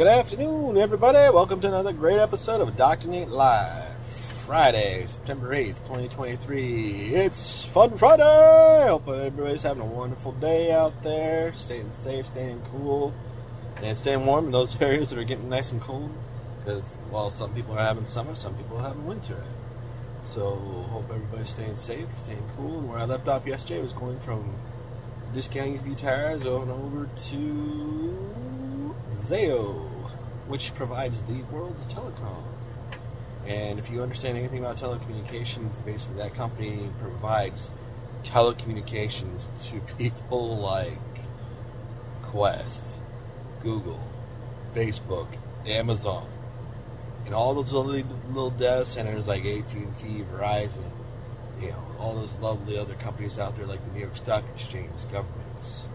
good afternoon, everybody. Welcome to another great episode of Dr. Nate Live. Friday, September 8th, 2023. It's Fun Friday! Hope everybody's having a wonderful day out there, staying safe, staying cool, and staying warm in those areas that are getting nice and cold. Because while some people are having summer, some people are having winter. So, hope everybody's staying safe, staying cool. And where I left off yesterday was going from discounting used tires on over to Zayo, which provides the world's telecom. And if you understand anything about telecommunications, basically that company provides telecommunications to people like Qwest, Google, Facebook, Amazon, and all those little, little data centers like AT&T, Verizon, you know, all those lovely other companies out there like the New York Stock Exchange, governments,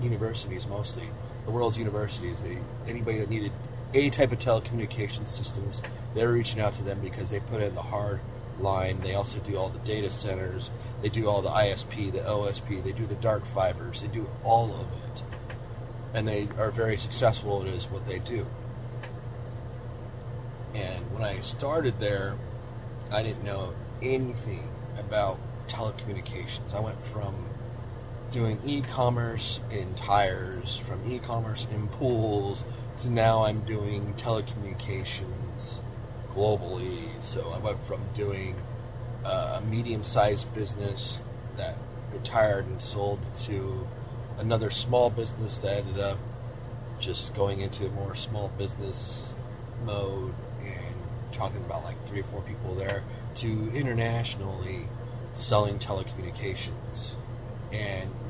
universities mostly, the world's universities. They, anybody that needed any type of telecommunication systems, they're reaching out to them because they put in the hard line. They also do all the data centers. They do all the ISP, the OSP. They do the dark fibers. They do all of it, and they are very successful. It is what they do. And when I started there, I didn't know anything about telecommunications. I went from doing e-commerce in tires, from e-commerce in pools, to now I'm doing telecommunications globally. So I went from doing uh, a medium-sized business that retired and sold to another small business that ended up just going into a more small business mode and talking about like three or four people there to internationally selling telecommunications.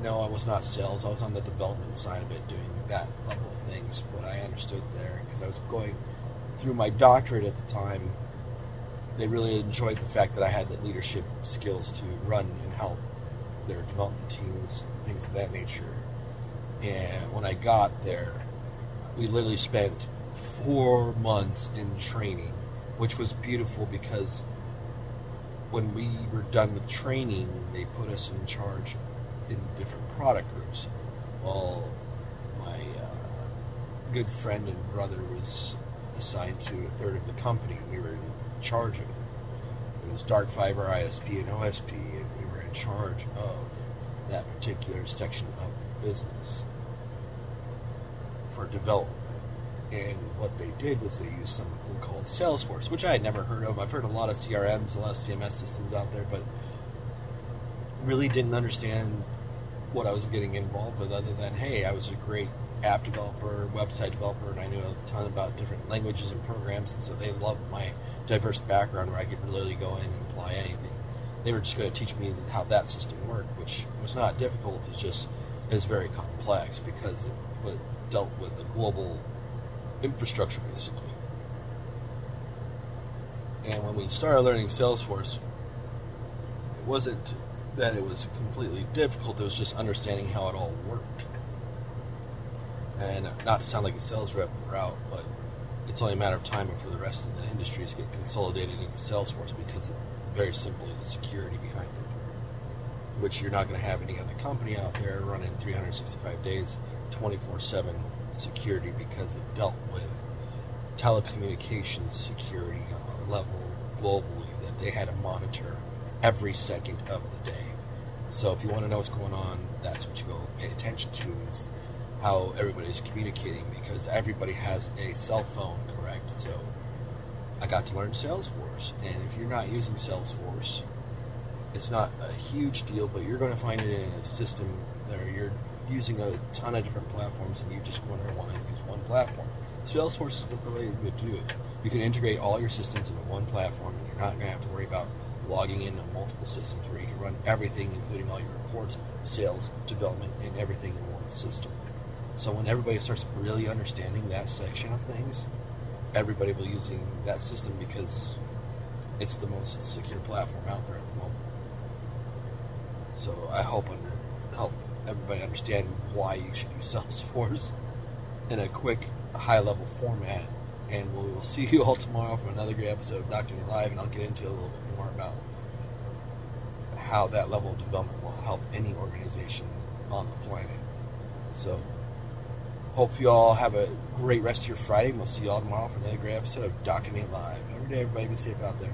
No, I was not sales. I was on the development side of it, doing that level of things. But I understood there because I was going through my doctorate at the time. They really enjoyed the fact that I had the leadership skills to run and help their development teams, things of that nature. And when I got there, we literally spent four months in training, which was beautiful because when we were done with training, they put us in charge in different product groups. Well, my uh, good friend and brother was assigned to a third of the company. We were in charge of it. It was dark fiber, ISP, and OSP, and we were in charge of that particular section of the business for development. And what they did was they used something called Salesforce, which I had never heard of. I've heard a lot of CRMs, a lot of CMS systems out there, but really didn't understand what I was getting involved with other than, hey, I was a great app developer, website developer, and I knew a ton about different languages and programs, and so they loved my diverse background where I could really go in and apply anything. They were just going to teach me how that system worked, which was not difficult. It just is very complex because it dealt with a global infrastructure basically. And when we started learning Salesforce, it wasn't that it was completely difficult, it was just understanding how it all worked. And not to sound like a sales rep route, but it's only a matter of time before the rest of the industries get consolidated into Salesforce because of very simply the security behind it. Which you're not going to have any other company out there running 365 days, 24 7 security because it dealt with telecommunications security on a level globally that they had to monitor every second of the day. So if you want to know what's going on, that's what you go pay attention to is how everybody's communicating because everybody has a cell phone, correct? So I got to learn Salesforce, and if you're not using Salesforce, it's not a huge deal, but you're going to find it in a system that you're using a ton of different platforms and you just want to want to use one platform. Salesforce is the way to do it. You can integrate all your systems into one platform and you're not going to have to worry about logging into multiple systems where you can run everything, including all your reports, sales, development, and everything in one system. So when everybody starts really understanding that section of things, everybody will be using that system because it's the most secure platform out there at the moment. So I hope under help everybody understand why you should use Salesforce in a quick, high level format. And we will see you all tomorrow for another great episode of Doctor Live, and I'll get into a little bit more about how that level of development will help any organization on the planet. So, Hope you all have a great rest of your Friday. and We'll see you all tomorrow for another great episode of Doctor Live. Every day, everybody be safe out there.